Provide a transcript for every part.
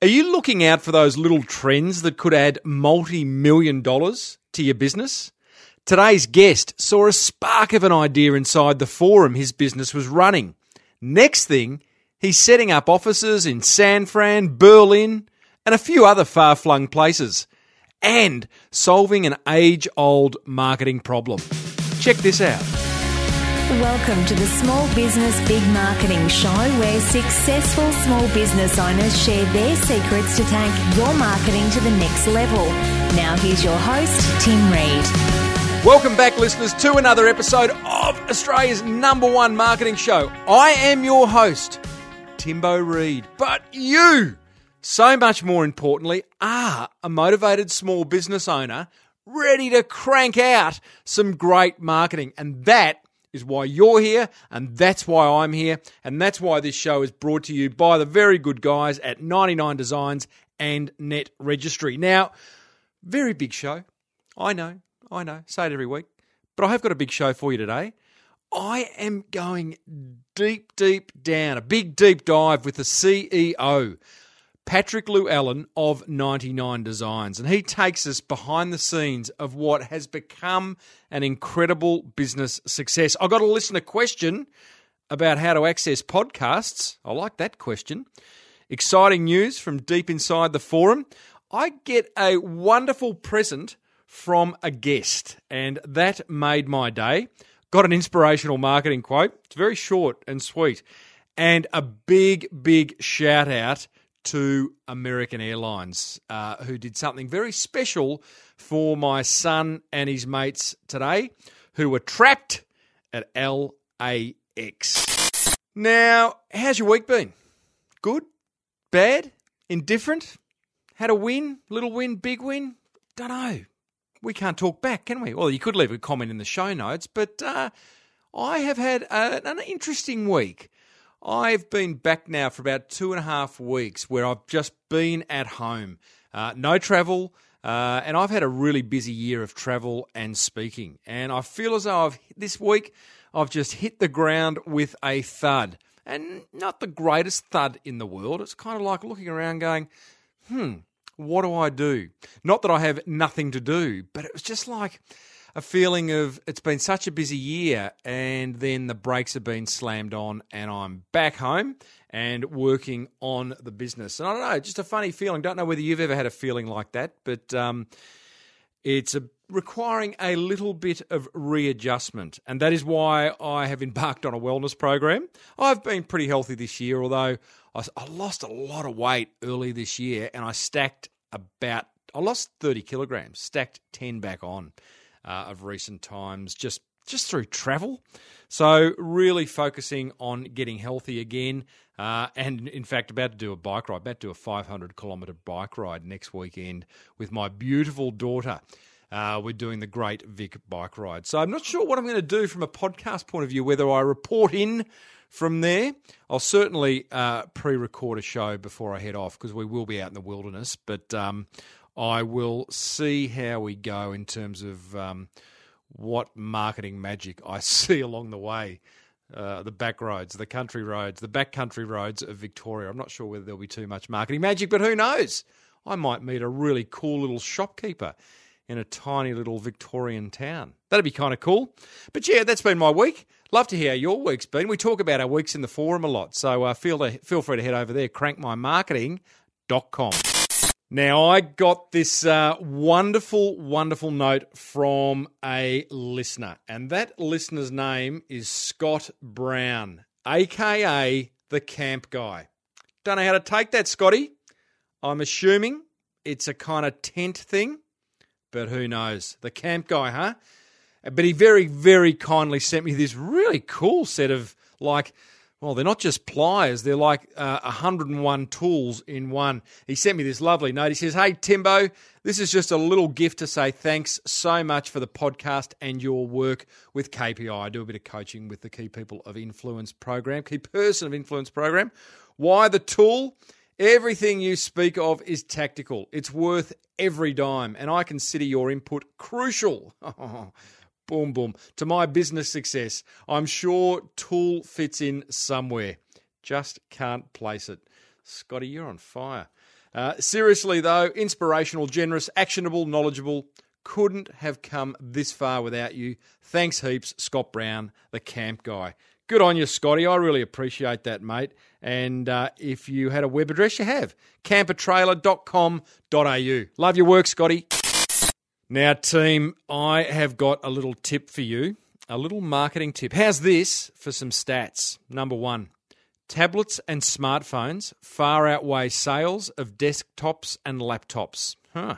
Are you looking out for those little trends that could add multi million dollars to your business? Today's guest saw a spark of an idea inside the forum his business was running. Next thing, he's setting up offices in San Fran, Berlin, and a few other far flung places, and solving an age old marketing problem. Check this out. Welcome to the Small Business Big Marketing Show, where successful small business owners share their secrets to take your marketing to the next level. Now, here's your host, Tim Reed. Welcome back, listeners, to another episode of Australia's number one marketing show. I am your host, Timbo Reed. But you, so much more importantly, are a motivated small business owner ready to crank out some great marketing. And that is why you're here, and that's why I'm here, and that's why this show is brought to you by the very good guys at 99 Designs and Net Registry. Now, very big show. I know, I know, say it every week, but I have got a big show for you today. I am going deep, deep down, a big deep dive with the CEO Patrick Llewellyn of 99 Designs. And he takes us behind the scenes of what has become an incredible business success. I got a listener question about how to access podcasts. I like that question. Exciting news from deep inside the forum. I get a wonderful present from a guest, and that made my day. Got an inspirational marketing quote. It's very short and sweet. And a big, big shout out to American Airlines, uh, who did something very special for my son and his mates today, who were trapped at LAX. Now, how's your week been? Good? Bad? Indifferent? Had a win? Little win? Big win? Don't know. We can't talk back, can we? Well, you could leave a comment in the show notes, but uh, I have had a, an interesting week. I've been back now for about two and a half weeks where I've just been at home. Uh, no travel, uh, and I've had a really busy year of travel and speaking. And I feel as though I've this week I've just hit the ground with a thud. And not the greatest thud in the world. It's kind of like looking around going, hmm, what do I do? Not that I have nothing to do, but it was just like a feeling of it's been such a busy year and then the brakes have been slammed on and I'm back home and working on the business. And I don't know, just a funny feeling. Don't know whether you've ever had a feeling like that, but um, it's a, requiring a little bit of readjustment. And that is why I have embarked on a wellness program. I've been pretty healthy this year, although I, I lost a lot of weight early this year and I stacked about, I lost 30 kilograms, stacked 10 back on uh, of recent times, just just through travel. So really focusing on getting healthy again, uh, and in fact about to do a bike ride, about to do a 500 kilometre bike ride next weekend with my beautiful daughter. Uh, we're doing the Great Vic bike ride. So I'm not sure what I'm going to do from a podcast point of view, whether I report in from there. I'll certainly uh, pre record a show before I head off because we will be out in the wilderness. But um, I will see how we go in terms of um, what marketing magic I see along the way. Uh, the back roads, the country roads, the back country roads of Victoria. I'm not sure whether there'll be too much marketing magic, but who knows? I might meet a really cool little shopkeeper in a tiny little Victorian town. That'd be kind of cool. But yeah, that's been my week. Love to hear how your week's been. We talk about our weeks in the forum a lot, so uh, feel, to, feel free to head over there, crankmymarketing.com. Now, I got this uh, wonderful, wonderful note from a listener, and that listener's name is Scott Brown, aka the Camp Guy. Don't know how to take that, Scotty. I'm assuming it's a kind of tent thing, but who knows? The Camp Guy, huh? But he very, very kindly sent me this really cool set of like well, they're not just pliers, they're like uh, 101 tools in one. He sent me this lovely note. He says, Hey, Timbo, this is just a little gift to say thanks so much for the podcast and your work with KPI. I do a bit of coaching with the Key People of Influence program, Key Person of Influence program. Why the tool? Everything you speak of is tactical. It's worth every dime, and I consider your input crucial. boom, boom, to my business success. I'm sure Tool fits in somewhere. Just can't place it. Scotty, you're on fire. Uh, seriously, though, inspirational, generous, actionable, knowledgeable. Couldn't have come this far without you. Thanks heaps, Scott Brown, the camp guy. Good on you, Scotty. I really appreciate that, mate. And uh, if you had a web address, you have campertrailer.com.au. Love your work, Scotty. Now, team, I have got a little tip for you, a little marketing tip. How's this for some stats? Number one, tablets and smartphones far outweigh sales of desktops and laptops. Huh.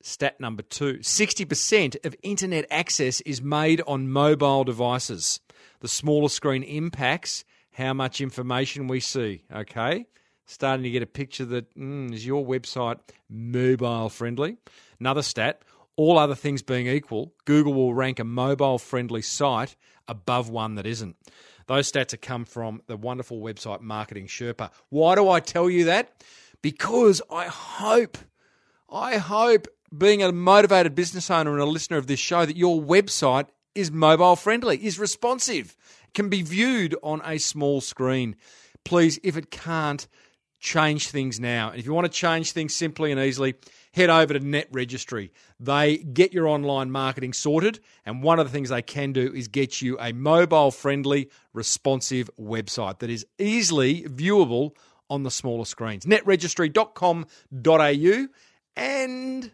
Stat number two 60% of internet access is made on mobile devices. The smaller screen impacts how much information we see, okay? Starting to get a picture that mm, is your website mobile friendly? Another stat all other things being equal, Google will rank a mobile friendly site above one that isn't. Those stats have come from the wonderful website Marketing Sherpa. Why do I tell you that? Because I hope, I hope being a motivated business owner and a listener of this show that your website is mobile friendly, is responsive, can be viewed on a small screen. Please, if it can't, change things now. And if you want to change things simply and easily, head over to Net Registry. They get your online marketing sorted, and one of the things they can do is get you a mobile friendly, responsive website that is easily viewable on the smaller screens. netregistry.com.au and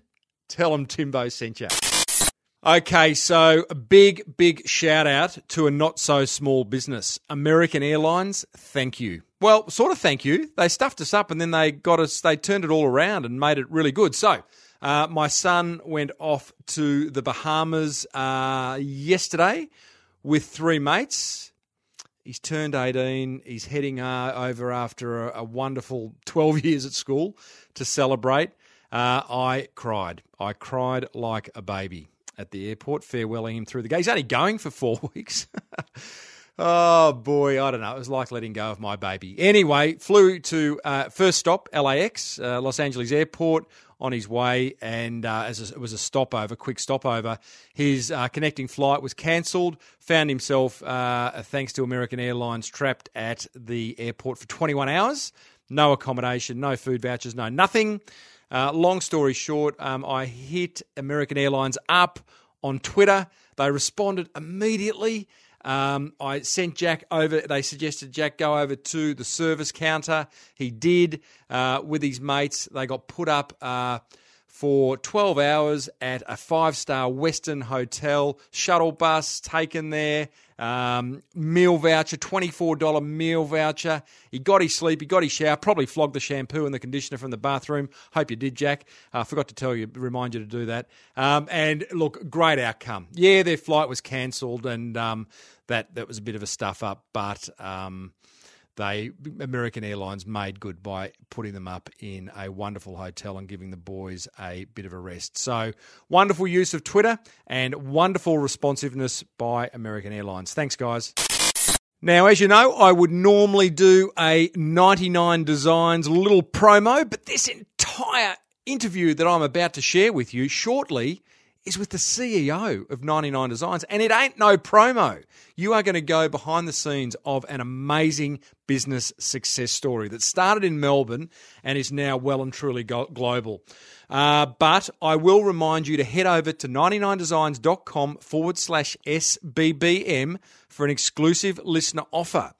tell them Timbo sent you. Okay, so a big, big shout out to a not so small business. American Airlines, thank you. Well, sort of thank you. They stuffed us up and then they got us, they turned it all around and made it really good. So, uh, my son went off to the Bahamas uh, yesterday with three mates. He's turned 18. He's heading uh, over after a, a, wonderful 12 years at school to celebrate. Uh, I cried. I cried like a baby at the airport, farewelling him through the gate. He's only going for four weeks. oh boy, I don't know. It was like letting go of my baby. Anyway, flew to uh, first stop LAX, uh, Los Angeles Airport. On his way, and uh, as a, it was a stopover, quick stopover, his uh, connecting flight was cancelled. Found himself, uh, thanks to American Airlines, trapped at the airport for 21 hours. No accommodation, no food vouchers, no nothing. Uh, long story short, um, I hit American Airlines up on Twitter. They responded immediately. Um, I sent Jack over. They suggested Jack go over to the service counter. He did uh, with his mates. They got put up. Uh, for 12 hours at a five star Westin hotel, shuttle bus taken there, um, meal voucher, $24 meal voucher. He got his sleep, he got his shower, probably flogged the shampoo and the conditioner from the bathroom. Hope you did, Jack. I uh, forgot to tell you, remind you to do that. Um, and look, great outcome. Yeah, their flight was cancelled and um, that, that was a bit of a stuff up, but. Um, they American Airlines made good by putting them up in a wonderful hotel and giving the boys a bit of a rest. So wonderful use of Twitter and wonderful responsiveness by American Airlines. Thanks, guys. Now, as you know, I would normally do a 99 Designs little promo, but this entire interview that I'm about to share with you shortly is with the CEO of 99 Designs, and it ain't no promo. You are going to go behind the scenes of an amazing business success story that started in Melbourne and is now well and truly global. Uh, but I will remind you to head over to 99designs.com forward slash SBBM for an exclusive listener offer.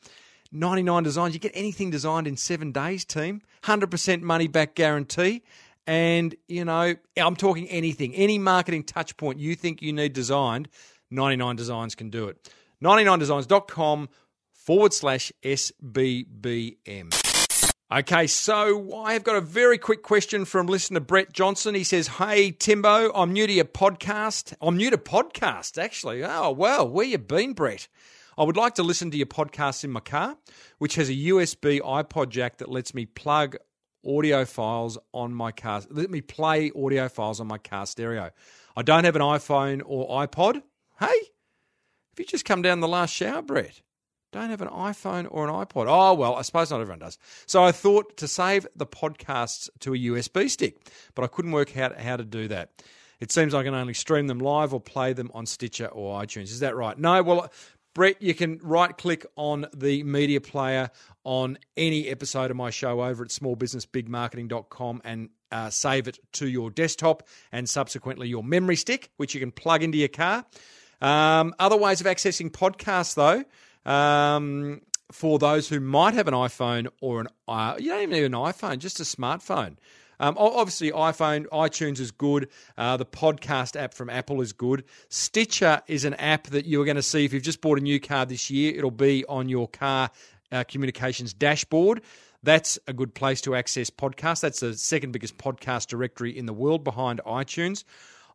99 Designs, you get anything designed in seven days, team. 100% money back guarantee. And, you know, I'm talking anything, any marketing touch point you think you need designed, 99 Designs can do it. 99designs.com forward slash SBBM. Okay, so I've got a very quick question from listener Brett Johnson. He says, Hey, Timbo, I'm new to your podcast. I'm new to podcast, actually. Oh, well, where you been, Brett? I would like to listen to your podcast in my car, which has a USB iPod jack that lets me plug audio files on my car. Let me play audio files on my car stereo. I don't have an iPhone or iPod. Hey, have you just come down the last shower, Brett? Don't have an iPhone or an iPod. Oh, well, I suppose not everyone does. So I thought to save the podcasts to a USB stick, but I couldn't work out how to do that. It seems I can only stream them live or play them on Stitcher or iTunes. Is that right? No, well, Brett, you can right click on the media player on any episode of my show over at smallbusinessbigmarketing.com and uh, save it to your desktop and subsequently your memory stick, which you can plug into your car. Um, other ways of accessing podcasts, though, um, for those who might have an iPhone or an uh, you don't even need an iPhone, just a smartphone. Um, obviously, iPhone, iTunes is good. Uh, the podcast app from Apple is good. Stitcher is an app that you're going to see if you've just bought a new car this year. It'll be on your car uh, communications dashboard. That's a good place to access podcasts. That's the second biggest podcast directory in the world behind iTunes.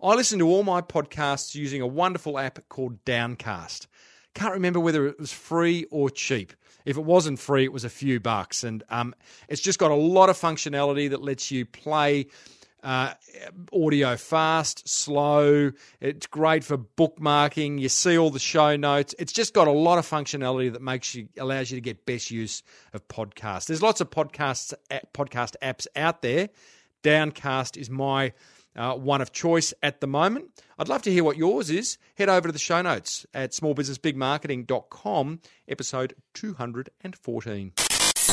I listen to all my podcasts using a wonderful app called Downcast. Can't remember whether it was free or cheap. If it wasn't free, it was a few bucks. And um, it's just got a lot of functionality that lets you play uh, audio fast, slow. It's great for bookmarking. You see all the show notes. It's just got a lot of functionality that makes you allows you to get best use of podcasts. There's lots of podcasts podcast apps out there. Downcast is my uh, one of choice at the moment. I'd love to hear what yours is. Head over to the show notes at smallbusinessbigmarketing.com, episode 214.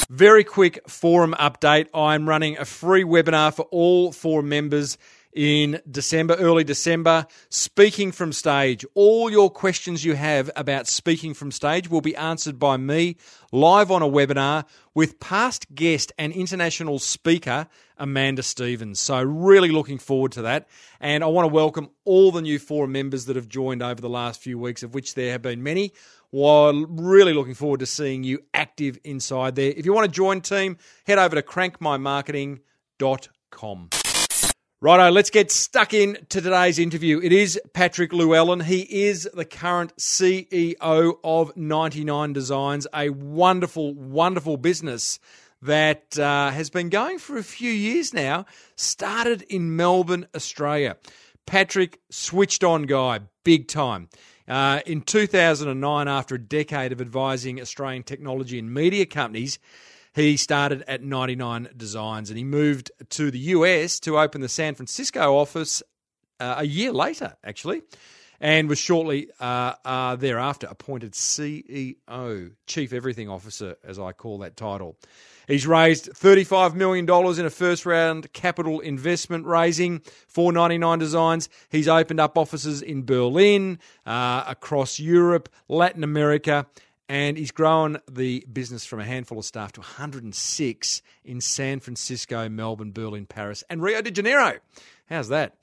Very quick forum update. I'm running a free webinar for all forum members in December, early December, speaking from stage. All your questions you have about speaking from stage will be answered by me live on a webinar with past guest and international speaker Amanda Stevens. So, really looking forward to that. And I want to welcome all the new forum members that have joined over the last few weeks, of which there have been many. While really looking forward to seeing you active inside there. If you want to join team, head over to crankmymarketing.com. Righto, let's get stuck in to today's interview. It is Patrick Llewellyn. He is the current CEO of 99 Designs, a wonderful, wonderful business that uh, has been going for a few years now. Started in Melbourne, Australia. Patrick, switched on guy, big time. Uh, in 2009, after a decade of advising Australian technology and media companies, he started at 99 Designs and he moved to the US to open the San Francisco office uh, a year later, actually, and was shortly uh, uh, thereafter appointed CEO, Chief Everything Officer, as I call that title. He's raised $35 million in a first round capital investment raising for 99 Designs. He's opened up offices in Berlin, uh, across Europe, Latin America, and he's grown the business from a handful of staff to 106 in San Francisco, Melbourne, Berlin, Paris, and Rio de Janeiro. How's that?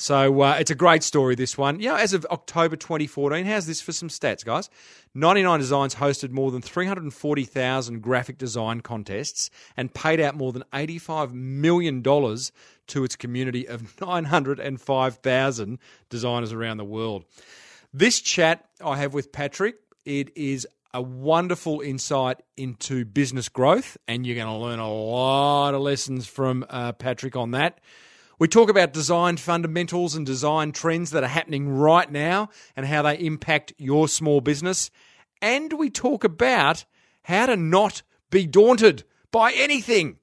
So uh, it's a great story, this one. You know, as of October 2014, how's this for some stats, guys? 99 Designs hosted more than 340,000 graphic design contests and paid out more than $85 million to its community of 905,000 designers around the world. This chat I have with Patrick, it is a wonderful insight into business growth, and you're going to learn a lot of lessons from uh, Patrick on that. We talk about design fundamentals and design trends that are happening right now and how they impact your small business. And we talk about how to not be daunted by anything.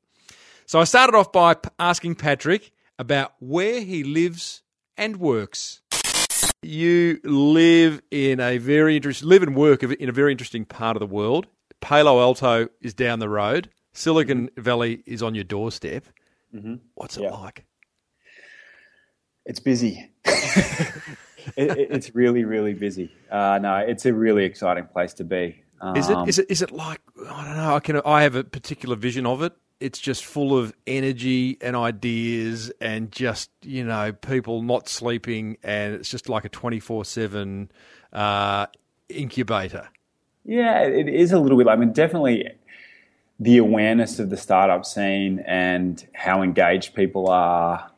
So I started off by asking Patrick about where he lives and works you live in a very interesting, live and work in a very interesting part of the world. Palo Alto is down the road. Silicon mm-hmm. Valley is on your doorstep. Mm-hmm. What's it yeah. like? It's busy. it, it, it's really, really busy. Uh, no, it's a really exciting place to be. Um, is it? Is it? Is it like I don't know? I can. I have a particular vision of it it's just full of energy and ideas and just you know people not sleeping and it's just like a 24-7 uh, incubator. Yeah it is a little bit like i mean definitely the awareness of the startup scene and how engaged people are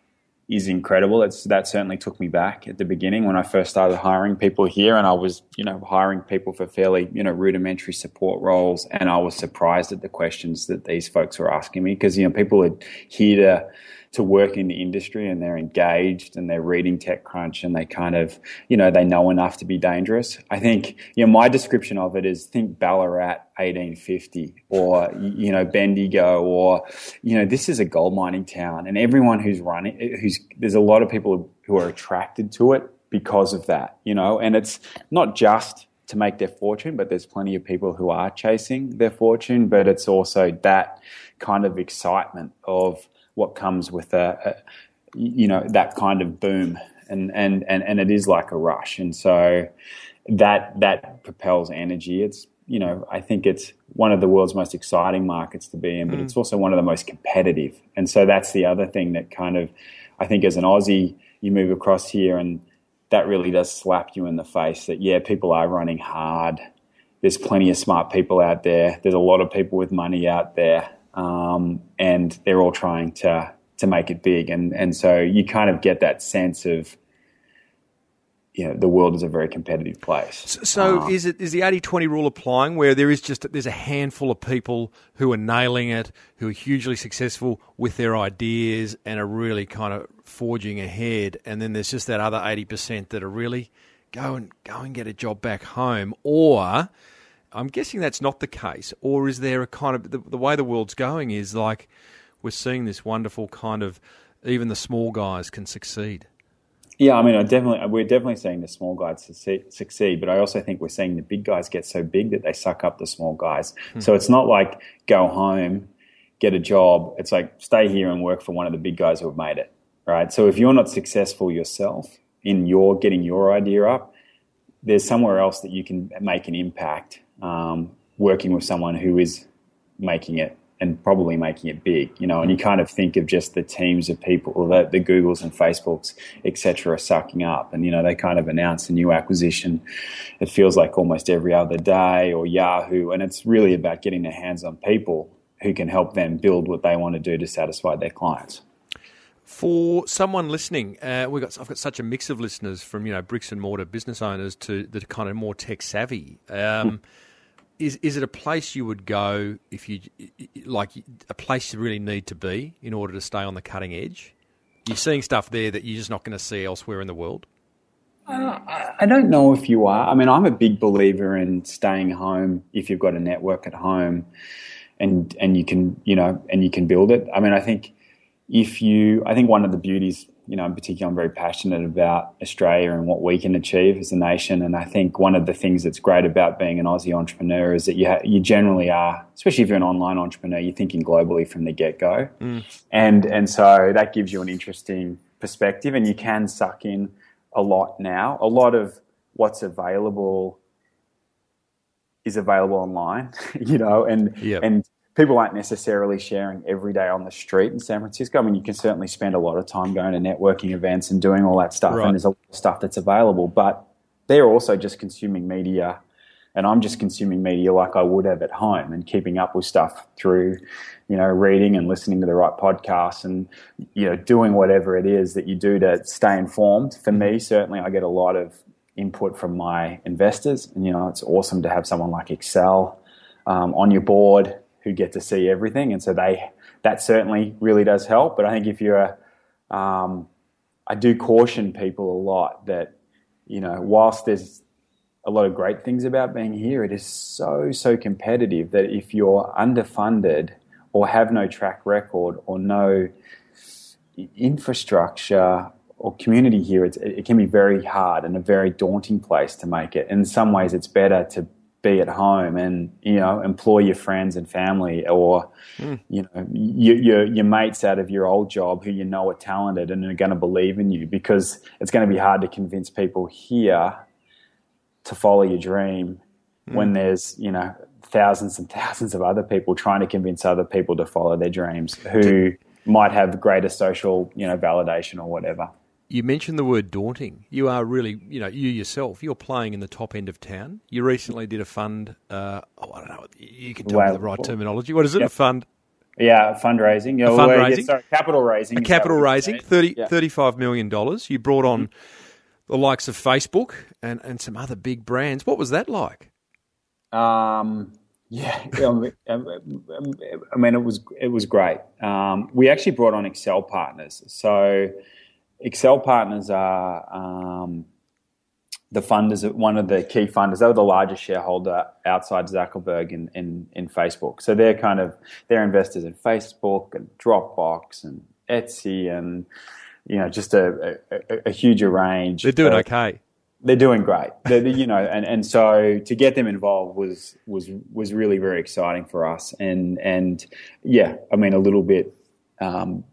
is incredible. It's that certainly took me back at the beginning when I first started hiring people here, and I was, you know, hiring people for fairly, you know, rudimentary support roles, and I was surprised at the questions that these folks were asking me because you know people are here to to work in the industry and they're engaged and they're reading TechCrunch and they kind of, you know, they know enough to be dangerous. I think, you know, my description of it is think Ballarat 1850 or, you know, Bendigo or, you know, this is a gold mining town and everyone who's running, who's, there's a lot of people who are attracted to it because of that, you know, and it's not just to make their fortune, but there's plenty of people who are chasing their fortune. But it's also that kind of excitement of what comes with a, a you know, that kind of boom. And, and, and, and it is like a rush. And so that, that propels energy. It's, you know, I think it's one of the world's most exciting markets to be in, but mm. it's also one of the most competitive. And so that's the other thing that kind of, I think as an Aussie, you move across here and that really does slap you in the face that, yeah, people are running hard. There's plenty of smart people out there. There's a lot of people with money out there. Um, and they're all trying to, to make it big. And, and so you kind of get that sense of, you know, the world is a very competitive place. So, um, is it is the 80-20 rule applying where there is just there's a handful of people who are nailing it, who are hugely successful with their ideas and are really kind of forging ahead, and then there's just that other 80% that are really go and go and get a job back home, or I'm guessing that's not the case, or is there a kind of the, the way the world's going is like we're seeing this wonderful kind of even the small guys can succeed. Yeah, I mean, I definitely we're definitely seeing the small guys succeed, but I also think we're seeing the big guys get so big that they suck up the small guys. Hmm. So it's not like go home, get a job. It's like stay here and work for one of the big guys who have made it, right? So if you're not successful yourself in your getting your idea up, there's somewhere else that you can make an impact um, working with someone who is making it and probably making it big, you know, and you kind of think of just the teams of people that the Googles and Facebooks, etc., are sucking up. And, you know, they kind of announce a new acquisition. It feels like almost every other day or Yahoo. And it's really about getting their hands on people who can help them build what they want to do to satisfy their clients. For someone listening, uh, we got I've got such a mix of listeners from you know bricks and mortar business owners to the kind of more tech savvy. Um, is is it a place you would go if you like a place you really need to be in order to stay on the cutting edge? You're seeing stuff there that you're just not going to see elsewhere in the world. Uh, I don't know if you are. I mean, I'm a big believer in staying home if you've got a network at home, and and you can you know and you can build it. I mean, I think if you, I think one of the beauties you know, in particular, I'm very passionate about Australia and what we can achieve as a nation. And I think one of the things that's great about being an Aussie entrepreneur is that you ha- you generally are, especially if you're an online entrepreneur, you're thinking globally from the get go, mm. and and so that gives you an interesting perspective, and you can suck in a lot now. A lot of what's available is available online, you know, and yep. and people aren't necessarily sharing every day on the street in San Francisco. I mean, you can certainly spend a lot of time going to networking events and doing all that stuff, right. and there's a lot of stuff that's available. But they're also just consuming media, and I'm just consuming media like I would have at home, and keeping up with stuff through, you know, reading and listening to the right podcasts, and you know, doing whatever it is that you do to stay informed. For me, certainly, I get a lot of input from my investors, and you know, it's awesome to have someone like Accel um, on your board who get to see everything, and so they that certainly really does help. But I think if you're, um, I do caution people a lot that you know whilst there's a lot of great things about being here, it is so so competitive that if you're underfunded or have no track record or no infrastructure or community here, it can be very hard and a very daunting place to make it. In some ways, it's better to be at home and you know employ your friends and family or mm. you know your, your, your mates out of your old job who you know are talented and are going to believe in you because it's going to be hard to convince people here to follow your dream mm. when there's you know thousands and thousands of other people trying to convince other people to follow their dreams who might have greater social you know validation or whatever you mentioned the word daunting. You are really, you know, you yourself, you're playing in the top end of town. You recently did a fund. Uh, oh, I don't know. You can tell well, me the right terminology. What is it? Yep. A fund? Yeah, fundraising. A fundraising. Yeah, sorry, capital raising. A capital raising. 30, yeah. $35 million. You brought on mm-hmm. the likes of Facebook and, and some other big brands. What was that like? Um, yeah, um, um, um, I mean, it was it was great. Um, we actually brought on Accel partners, so Accel partners are um, the funders, one of the key funders. They were the largest shareholder outside Zuckerberg in, in, in Facebook. So they're kind of they're investors in Facebook and Dropbox and Etsy and you know just a, a, a huge range. They're doing of, okay. they're doing great. They're, you know, and, and so to get them involved was was was really very exciting for us. And and yeah, I mean a little bit. Um,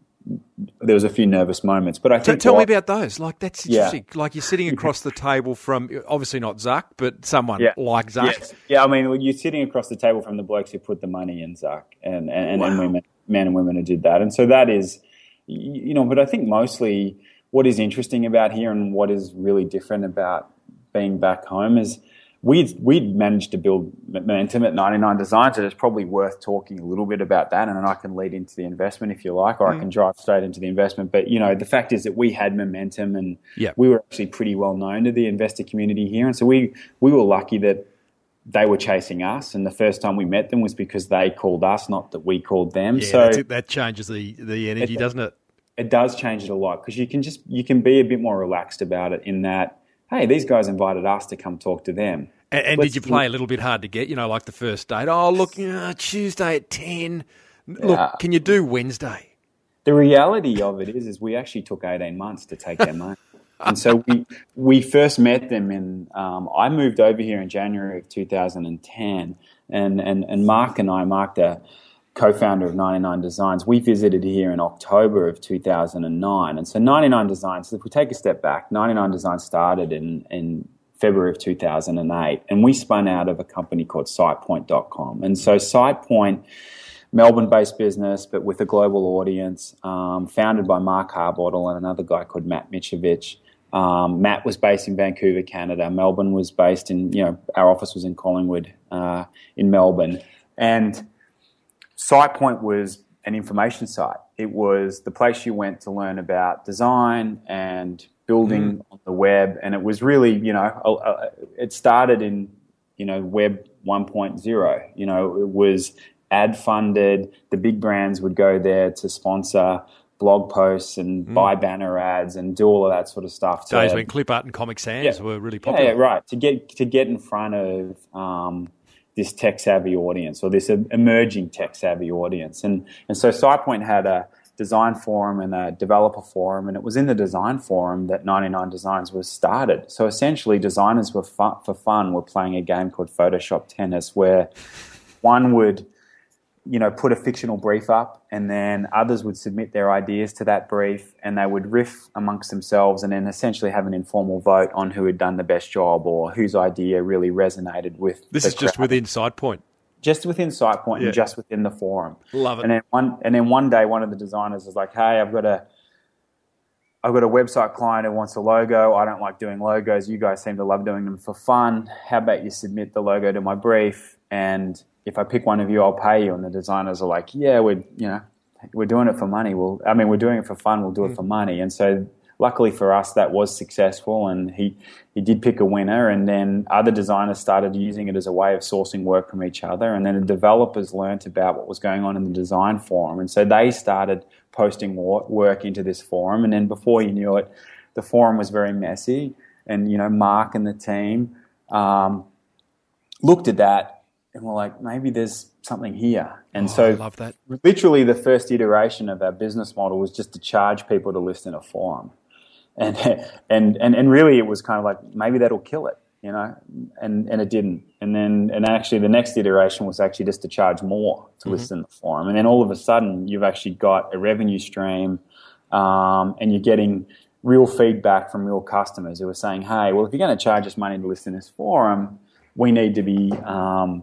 there was a few nervous moments, but I think. tell what, me about those. Like that's interesting. Yeah. Like you're sitting across the table from obviously not Zuck, but someone yeah. like Zuck. Yes. Yeah, I mean you're sitting across the table from the blokes who put the money in Zuck, and and, wow. and women, men and women who did that, and so that is, you know. But I think mostly what is interesting about here and what is really different about being back home is we'd we'd managed to build momentum at 99 Designs. So it's probably worth talking a little bit about that, and then I can lead into the investment if you like, or mm. I can drive straight into the investment. But you know, the fact is that we had momentum, and yep. we were actually pretty well known to the investor community here, and so we we were lucky that they were chasing us, and the first time we met them was because they called us, not that we called them. Yeah, so that changes the the energy, doesn't it? it does change it a lot because you can just you can be a bit more relaxed about it in that hey these guys invited us to come talk to them and, and did you play a little bit hard to get you know like the first date? Oh look you know, tuesday at 10 look yeah. can you do wednesday? The reality of it is is we actually took 18 months to take their money. And so we we first met them in um, i moved over here in january of 2010 and and, and mark and i Mark a co-founder of 99 Designs, we visited here in October of 2009. And so 99 Designs, if we take a step back, 99 Designs started in, in February of 2008, and we spun out of a company called SitePoint.com. And so SitePoint, Melbourne-based business, but with a global audience, um, founded by Mark Harbottle and another guy called Matt Mickiewicz. Um, Matt was based in Vancouver, Canada. Melbourne was based in, you know, our office was in Collingwood, uh, in Melbourne. And SitePoint was an information site. It was the place you went to learn about design and building mm. on the web, and it was really, you know, it started in, you know, Web 1.0. You know, it was ad funded. The big brands would go there to sponsor blog posts and mm. buy banner ads and do all of that sort of stuff. Days when clip art and Comic Sans yeah, were really popular. Yeah, right. To get to get in front of um, this tech savvy audience or this emerging tech savvy audience. And, and so SitePoint had a design forum and a developer forum, and it was in the design forum that 99 Designs was started. So essentially, designers were fun, for fun were playing a game called Photoshop Tennis, where one would you know, put a fictional brief up, and then others would submit their ideas to that brief, and they would riff amongst themselves, and then essentially have an informal vote on who had done the best job or whose idea really resonated with. This is crowd. just within SitePoint. Just within SitePoint yeah. and just within the forum. Love it. And then one, and then one day, one of the designers was like, "Hey, I've got a." I've got a website client who wants a logo. I don't like doing logos. You guys seem to love doing them for fun. How about you submit the logo to my brief? And if I pick one of you, I'll pay you. And the designers are like, yeah, we're, you know, we're doing it for money. Well, I mean, we're doing it for fun. We'll do it mm. for money. And so luckily for us, that was successful. And he, he did pick a winner. And then other designers started using it as a way of sourcing work from each other. And then the developers learnt about what was going on in the design forum. And so they started posting work into this forum. And then before you knew it, the forum was very messy. And, you know, Mark and the team, um, looked at that and we're like, maybe there's something here. And oh, so, I love that. Literally, the first iteration of our business model was just to charge people to list in a forum, and and and and really, it was kind of like maybe that'll kill it, you know, and and it didn't. And then and actually, the next iteration was actually just to charge more to mm-hmm. list in the forum, and then all of a sudden, you've actually got a revenue stream, um, and you're getting real feedback from real customers who are saying, hey, well, if you're going to charge us money to list in this forum, we need to be um,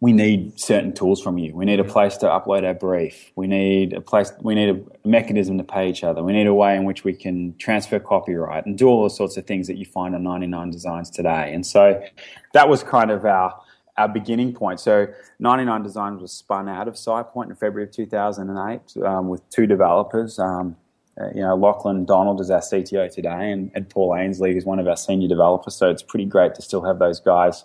we need certain tools from you. We need a place to upload our brief. We need a place. We need a mechanism to pay each other. We need a way in which we can transfer copyright and do all the sorts of things that you find on 99 Designs today. And so that was kind of our our beginning point. So 99 Designs was spun out of SitePoint in February of 2008 um, with two developers. Um, uh, you know, Lachlan Donald is our CTO today, and, and Paul Annesley is one of our senior developers. So it's pretty great to still have those guys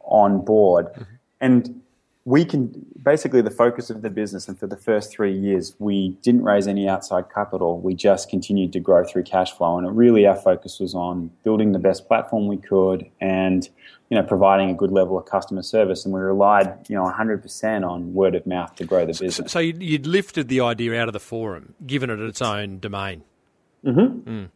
on board. Mm-hmm. And we can basically the focus of the business and for the first three years we didn't raise any outside capital we just continued to grow through cash flow and it really our focus was on building the best platform we could and you know providing a good level of customer service and we relied you know 100% on word of mouth to grow the business so, so you'd lifted the idea out of the forum given it its own domain mm-hmm. Mm.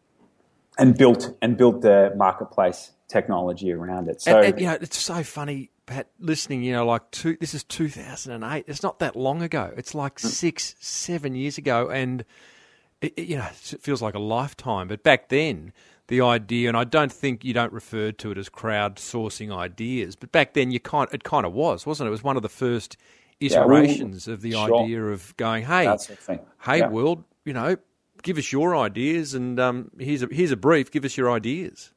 and built and built the marketplace technology around it. So and, and, you know, it's so funny, Pat. Listening, you know, like two, this is 2008. It's not that long ago. It's like mm. six, seven years ago, and it, it, you know, it feels like a lifetime. But back then, the idea, and I don't think you don't refer to it as crowdsourcing ideas, but back then you kind, it kind of was, wasn't it? It was one of the first iterations yeah, of the sure. idea of going, hey, hey, yeah. world, you know, give us your ideas, and um, here's a here's a brief. Give us your ideas.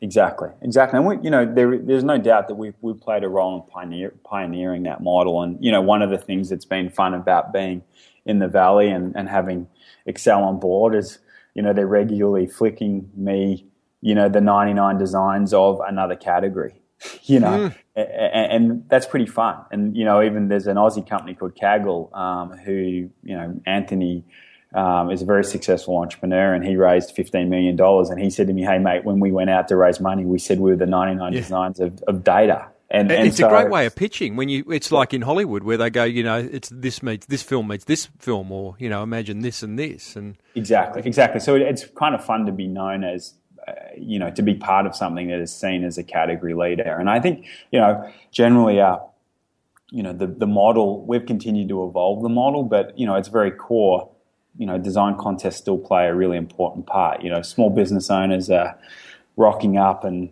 Exactly, exactly. And we, you know, there, there's no doubt that we've we played a role in pioneer, pioneering that model. And you know, one of the things that's been fun about being in the valley and, and having Accel on board is, you know, they're regularly flicking me, you know, the 99 designs of another category. you know, mm. and, and, that's pretty fun. And you know, even there's an Aussie company called Kaggle um, who, you know, Anthony um, is a very successful entrepreneur, and he raised fifteen million dollars. And he said to me, "Hey, mate, when we went out to raise money, we said we were the ninety nine yeah. designs of, of data." And, and it's so, a great way of pitching when you. It's like in Hollywood where they go, you know, it's this meets this film meets this film, or you know, imagine this and this, and exactly, exactly. So it's kind of fun to be known as uh, you know, to be part of something that is seen as a category leader. And I think, you know, generally, uh, you know, the, the model, we've continued to evolve the model, but, you know, it's very core you know, design contests still play a really important part. You know, small business owners are rocking up and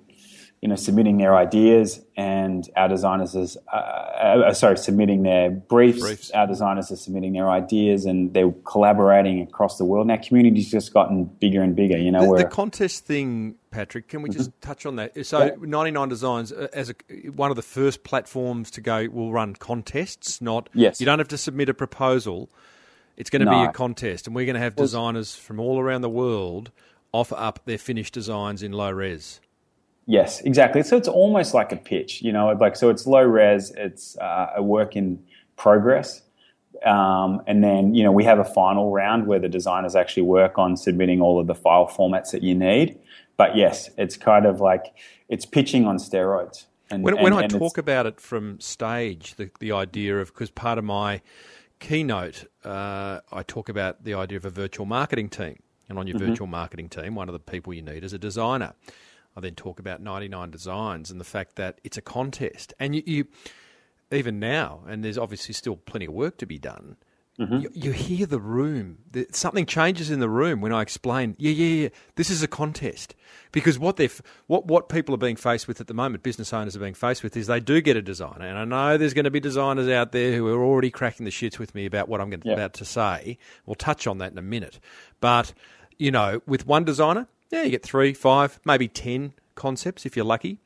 you know submitting their ideas, and our designers is uh, uh, sorry submitting their briefs. briefs. Our designers are submitting their ideas, and they're collaborating across the world. Our community's just gotten bigger and bigger. You know, the, the contest thing, Patrick. Can we just mm-hmm. touch on that? So, yeah. ninety nine Designs uh, as a, one of the first platforms to go will run contests. Not yes, you don't have to submit a proposal it's going to no. be a contest, and we're going to have designers from all around the world offer up their finished designs in low res. Yes, exactly. So it's almost like a pitch, you know, like so it's low res, it's uh, a work in progress. Um, and then, you know, we have a final round where the designers actually work on submitting all of the file formats that you need. But yes, it's kind of like it's pitching on steroids. And, when, and, when I talk about it from stage, the, the idea of, because part of my keynote, uh, I talk about the idea of a virtual marketing team. And on your mm-hmm. virtual marketing team, one of the people you need is a designer. I then talk about 99 designs and the fact that it's a contest. And you, you even now, and there's obviously still plenty of work to be done, Mm-hmm. You, you, hear the room. Something changes in the room when I explain. Yeah, yeah, yeah. This is a contest because what they what what people are being faced with at the moment, business owners are being faced with, is they do get a designer, and I know there's going to be designers out there who are already cracking the shits with me about what I'm going to, about to say. We'll touch on that in a minute, but you know, with one designer, yeah, you get three, five, maybe ten concepts if you're lucky.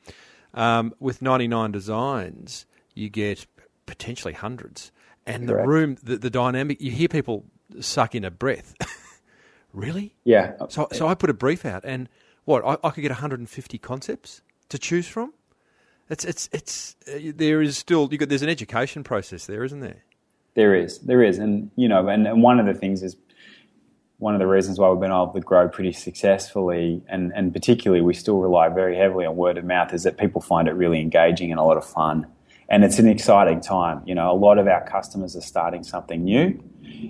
Um, with 99 designs, you get potentially hundreds and Correct. the room, the, the dynamic. You hear people suck in a breath. really? Yeah. So, so I put a brief out, and what I, I could get 150 concepts to choose from. It's it's it's uh, there is still you got there's an education process there, isn't there? There is, there is, and you know, and, and one of the things is one of the reasons why we've been able to grow pretty successfully, and, and particularly we still rely very heavily on word of mouth, is that people find it really engaging and a lot of fun and it's an exciting time. You know, a lot of our customers are starting something new,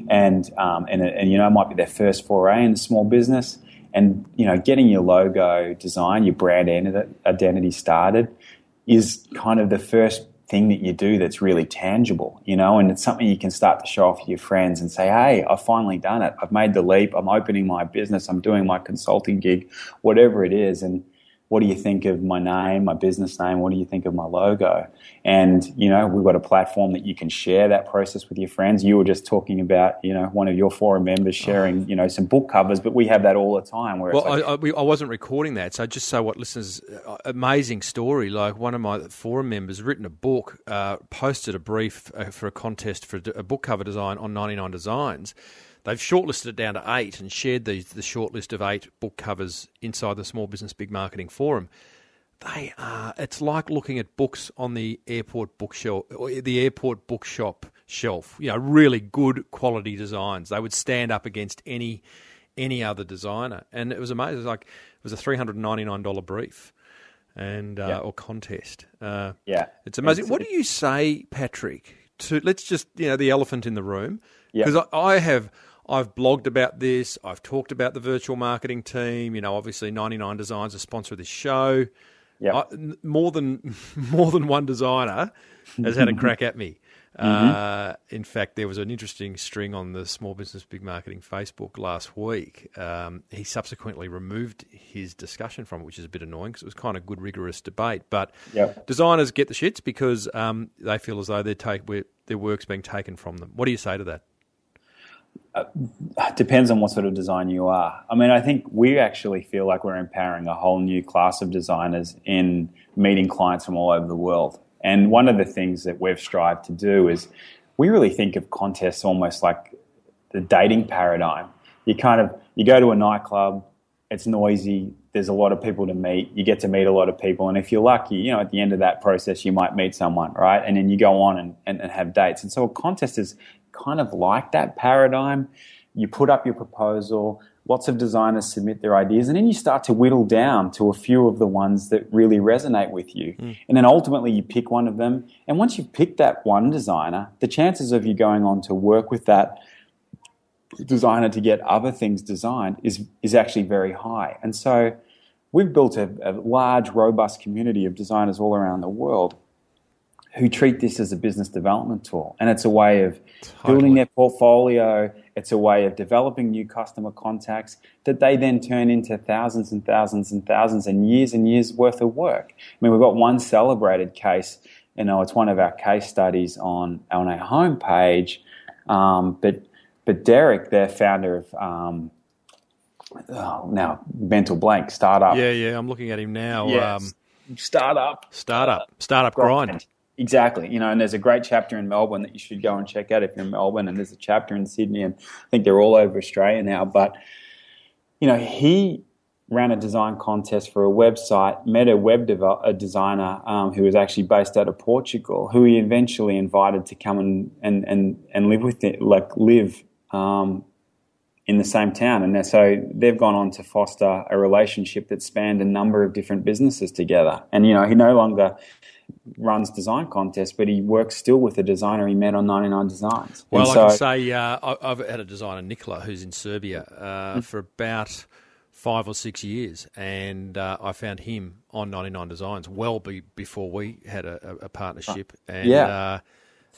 and um, and, and you know, it might be their first foray in small business, and you know, getting your logo design, your brand identity started, is kind of the first thing that you do that's really tangible, you know, and it's something you can start to show off to your friends and say, hey, I've finally done it. I've made the leap. I'm opening my business. I'm doing my consulting gig, whatever it is, and what do you think of my name, my business name? What do you think of my logo? And, you know, we've got a platform that you can share that process with your friends. You were just talking about, you know, one of your forum members sharing, you know, some book covers, but we have that all the time. Where well, like, I, I, I, wasn't recording that. So just so what listeners, uh, amazing story. Like one of my forum members written a book, uh, posted a brief uh, for a contest for a book cover design on 99 Designs They've shortlisted it down to eight and shared the, the shortlist of eight book covers inside the Small Business Big Marketing Forum. They are, it's like looking at books on the airport bookshelf, the airport bookshop shelf. You know, really good quality designs. They would stand up against any any other designer, and it was amazing. It was like it was a three hundred ninety nine dollar brief, and uh, yeah. or contest. Uh, yeah, it's amazing. It's, what do you say, Patrick? To let's just you know the elephant in the room because yeah. I, I have I've blogged about this. I've talked about the virtual marketing team. You know, obviously, 99 Designs a sponsor of this show. Yeah. more than more than one designer has had a crack at me. Mm-hmm. Uh, in fact, there was an interesting string on the Small Business Big Marketing Facebook last week. Um, he subsequently removed his discussion from it, which is a bit annoying because it was kind of good, rigorous debate. But Yep. designers get the shits because um, they feel as though their take their work's being taken from them. What do you say to that? It depends on what sort of design you are. I mean, I think we actually feel like we're empowering a whole new class of designers in meeting clients from all over the world. And one of the things that we've strived to do is we really think of contests almost like the dating paradigm. You kind of you go to a nightclub, it's noisy, there's a lot of people to meet, you get to meet a lot of people, and if you're lucky, you know, at the end of that process you might meet someone, right? And then you go on and, and, and have dates. And so a contest is kind of like that paradigm. You put up your proposal, lots of designers submit their ideas, and then you start to whittle down to a few of the ones that really resonate with you. Hmm. And then ultimately you pick one of them. And once you've picked that one designer, the chances of you going on to work with that designer to get other things designed is, is actually very high. And so we've built a, a large, robust community of designers all around the world who treat this as a business development tool. And it's a way of building their portfolio, it's a way of developing new customer contacts that they then turn into thousands and thousands and thousands and years and years worth of work. I mean, we've got one celebrated case, you know, it's one of our case studies on, on our homepage. Um, but, but Derek, their founder of, um, oh, now mental blank, startup. Yeah, yeah, I'm looking at him now. Yes. Um, startup. startup, startup grind. Exactly. You know, and there's a great chapter in Melbourne that you should go and check out if you're in Melbourne, and there's a chapter in Sydney, and I think they're all over Australia now. But, you know, he ran a design contest for a website, met a web a designer um, who was actually based out of Portugal, who he eventually invited to come and, and, and, and live with it, like live um, in the same town. And so they've gone on to foster a relationship that spanned a number of different businesses together. And, you know, he no longer runs design contests, but he works still with the designer he met on 99 Designs. Well, And I can say uh, I've had a designer, Nicola, who's in Serbia uh, for about five or six years, and uh, I found him on 99 Designs well be, before we had a, a, a partnership. And, Yeah. uh,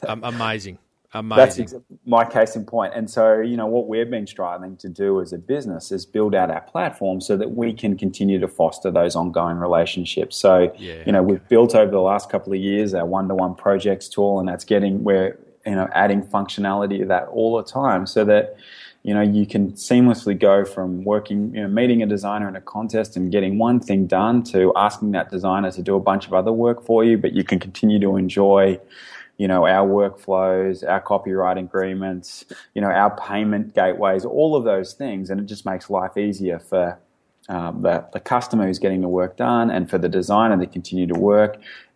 um, amazing. That's Amazing. ex- my case in point. And so, you know, what we've been striving to do as a business is build out our platform so that we can continue to foster those ongoing relationships. So, Yeah, you know, we've built over the last couple of years our one to one projects tool, and that's getting, we're, you know, adding functionality to that all the time so that, you know, you can seamlessly go from working, you know, meeting a designer in a contest and getting one thing done to asking that designer to do a bunch of other work for you, but you can continue to enjoy you know, our workflows, our copyright agreements, you know, our payment gateways, all of those things. And it just makes life easier for um, the, the customer who's getting the work done and for the designer to continue to work.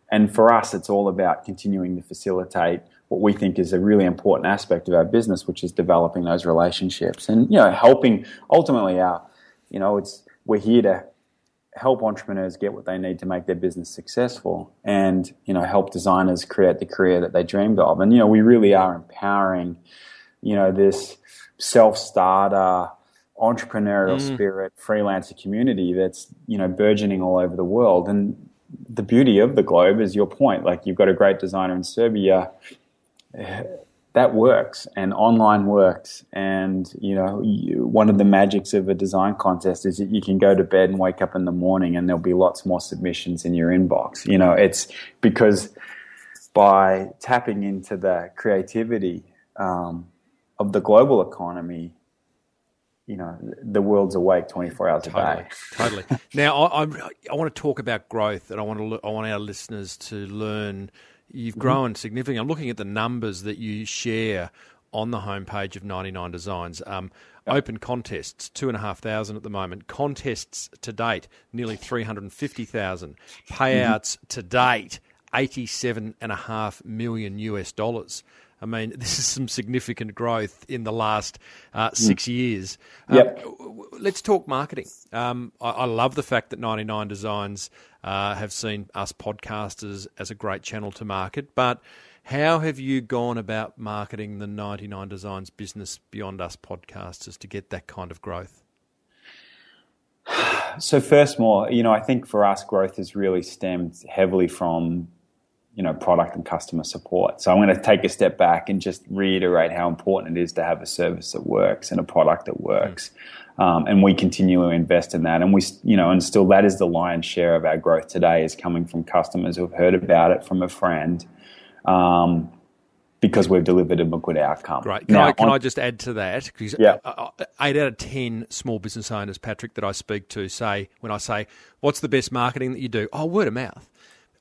And for us, it's all about continuing to facilitate what we think is a really important aspect of our business, which is developing those relationships and, you know, helping ultimately our, you know, it's, we're here to help entrepreneurs get what they need to make their business successful and you know help designers create the career that they dreamed of. And you know we really are empowering you know this self-starter entrepreneurial mm. spirit freelancer community that's you know burgeoning all over the world. And the beauty of the globe is your point. Like you've got a great designer in Serbia that works and online works and you know you, one of the magics of a design contest is that you can go to bed and wake up in the morning and there'll be lots more submissions in your inbox you know it's because by tapping into the creativity um, of the global economy you know the world's awake 24 hours a day totally. Now, I, I, I want to talk about growth, and I want to I want our listeners to learn. You've grown significantly. I'm looking at the numbers that you share on the homepage of 99 Designs. Um, Open contests, two and a half thousand at the moment. Contests to date, nearly 350,000. Payouts to date, 87 and a half million US dollars. I mean, this is some significant growth in the last uh, six years. Um, Yep. w- w- let's talk marketing. Um, I, I love the fact that 99 Designs uh, have seen us podcasters as a great channel to market, but How have you gone about marketing the 99 Designs Business Beyond Us podcasters to get that kind of growth? So first more, you know, I think for us, growth has really stemmed heavily from, you know, product and customer support. So I'm going to take a step back and just reiterate how important it is to have a service that works and a product that works. Um, and we continue to invest in that. And we, you know, and still that is the lion's share of our growth today is coming from customers who have heard about it from a friend. Um, because we've delivered a good outcome. Great. Can, Now, I, can on- I just add to that? Because Yeah. eight out of 10 small business owners, Patrick, that I speak to say, when I say, what's the best marketing that you do? Oh, word of mouth.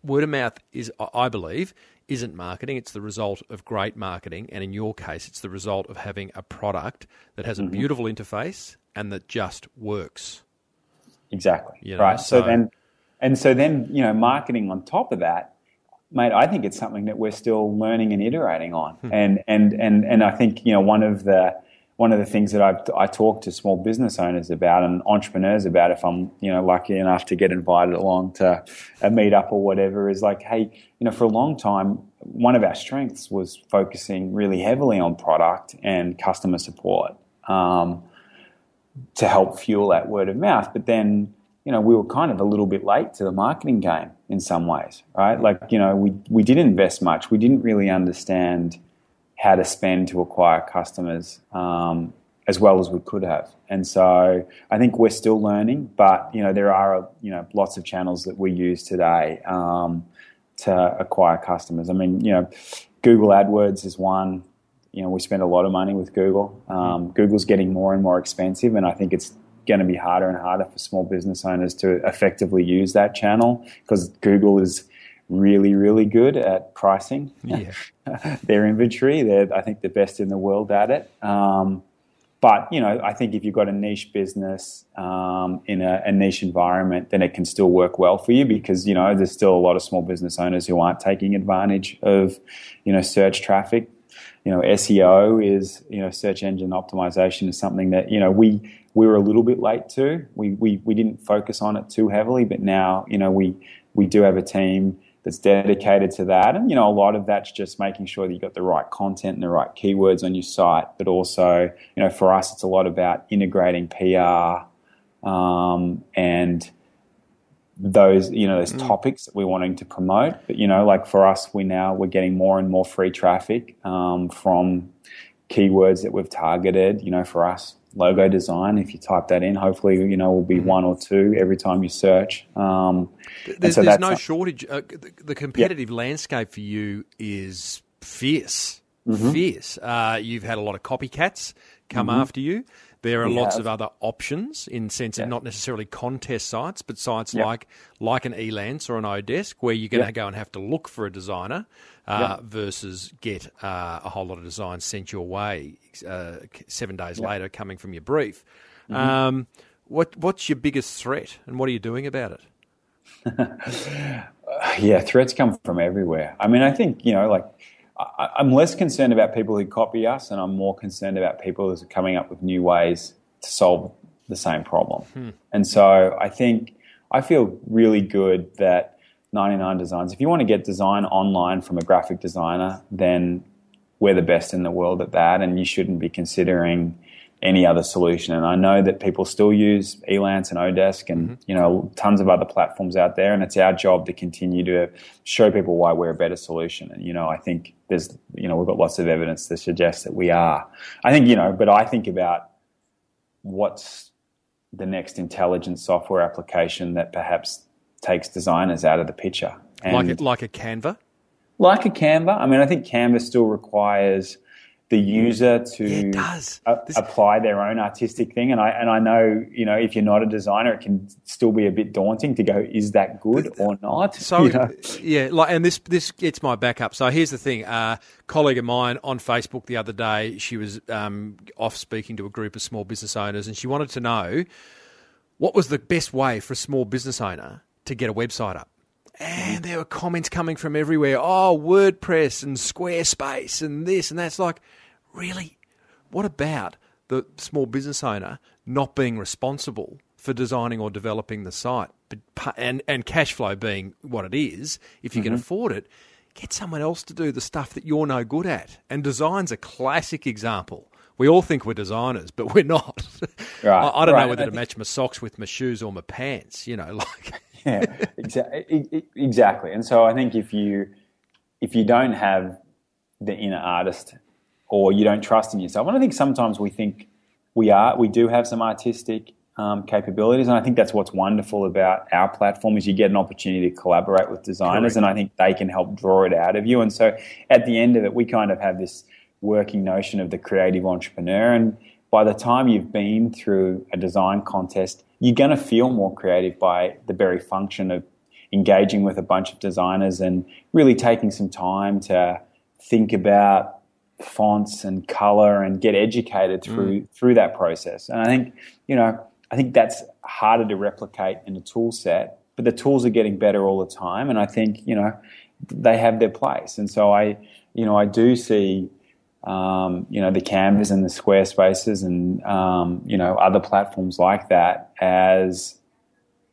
Word of mouth is, I- I believe, isn't marketing. It's the result of great marketing. And in your case, it's the result of having a product that has a Mm-hmm. beautiful interface and that just works. Exactly. You know, right. So, so- then, and so then, you know, marketing on top of that, mate, I think it's something that we're still learning and iterating on. And, and, and, and I think, you know, one of the, one of the things that I've, I talk to small business owners about and entrepreneurs about, if I'm, you know, lucky enough to get invited along to a meetup or whatever, is like, hey, you know, for a long time, one of our strengths was focusing really heavily on product and customer support. Um, to help fuel that word of mouth. But then, you know, we were kind of a little bit late to the marketing game in some ways, right? Like, you know, we, we didn't invest much. We didn't really understand how to spend to acquire customers um, as well as we could have. And so I think we're still learning, but, you know, there are, you know, lots of channels that we use today um, to acquire customers. I mean, you know, Google AdWords is one you know, we spend a lot of money with Google. Um, Google's getting more and more expensive, and I think it's going to be harder and harder for small business owners to effectively use that channel because Google is really, really good at pricing Yeah. their inventory. They're, I think, the best in the world at it. Um, but you know, I think if you've got a niche business um, in a, a niche environment, then it can still work well for you because you know there's still a lot of small business owners who aren't taking advantage of you know search traffic. You know, SEO is you know search engine optimization is something that you know we we were a little bit late to. We we we didn't focus on it too heavily, but now you know we we do have a team that's dedicated to that. And, you know, a lot of that's just making sure that you've got the right content and the right keywords on your site. But also, you know, for us, it's a lot about integrating PR um, and those, you know, those topics that we're wanting to promote. But, you know, like for us, we now, we're getting more and more free traffic um, from keywords that we've targeted, you know, for us. Logo design, if you type that in, hopefully, you know, will be one or two every time you search. Um, and There's, so there's no shortage. Uh, the, the competitive landscape for you is fierce. Fierce. Uh, you've had a lot of copycats come after you. There are lots of other options in sense of not necessarily contest sites, but sites Yeah. like like an Elance or an Odesk, where you're going to Yeah. go and have to look for a designer uh, versus get uh, a whole lot of designs sent your way uh, seven days later, coming from your brief. Mm-hmm. Um, what what's your biggest threat, and what are you doing about it? yeah, threats come from everywhere. I mean, I think, you know, like, I, I'm less concerned about people who copy us, and I'm more concerned about people who are coming up with new ways to solve the same problem. Hmm. And so I think I feel really good that 99 Designs, if you want to get design online from a graphic designer, then we're the best in the world at that, and you shouldn't be considering any other solution. And I know that people still use Elance and Odesk and mm-hmm. you know tons of other platforms out there, and it's our job to continue to show people why we're a better solution. And you know, I think there's you know we've got lots of evidence to suggest that we are. I think you know, but I think about what's the next intelligent software application that perhaps takes designers out of the picture. And Like a, like a Canva. like a Canva. I mean, I think Canva still requires the user to a- This- apply their own artistic thing. And I and I know you know if you're not a designer, it can still be a bit daunting to go, is that good or not? So You know? yeah, like, and this this gets my backup. So here's the thing: uh, colleague of mine on Facebook the other day, she was um, off speaking to a group of small business owners, and she wanted to know what was the best way for a small business owner to get a website up. And there were comments coming from everywhere. Oh, WordPress and Squarespace and this and that's like, really? What about the small business owner not being responsible for designing or developing the site, but and and cash flow being what it is? If you can mm-hmm. afford it, get someone else to do the stuff that you're no good at. And design's a classic example. We all think we're designers, but we're not. Right, I, I don't right. know whether to match my socks with my shoes or my pants. You know, like yeah, exactly. Exactly. And so I think if you if you don't have the inner artist, or you don't trust in yourself, and I think sometimes we think we are, we do have some artistic um, capabilities, and I think that's what's wonderful about our platform is you get an opportunity to collaborate with designers, Correct. and I think they can help draw it out of you. And so at the end of it, we kind of have this working notion of the creative entrepreneur, and by the time you've been through a design contest, you're going to feel more creative by the very function of engaging with a bunch of designers and really taking some time to think about fonts and color and get educated through through that process. And I think, you know, I think that's harder to replicate in a tool set, but the tools are getting better all the time and I think, you know, they have their place. And so I, you know, I do see um, you know, the Canvas and the Squarespaces and, um, you know, other platforms like that as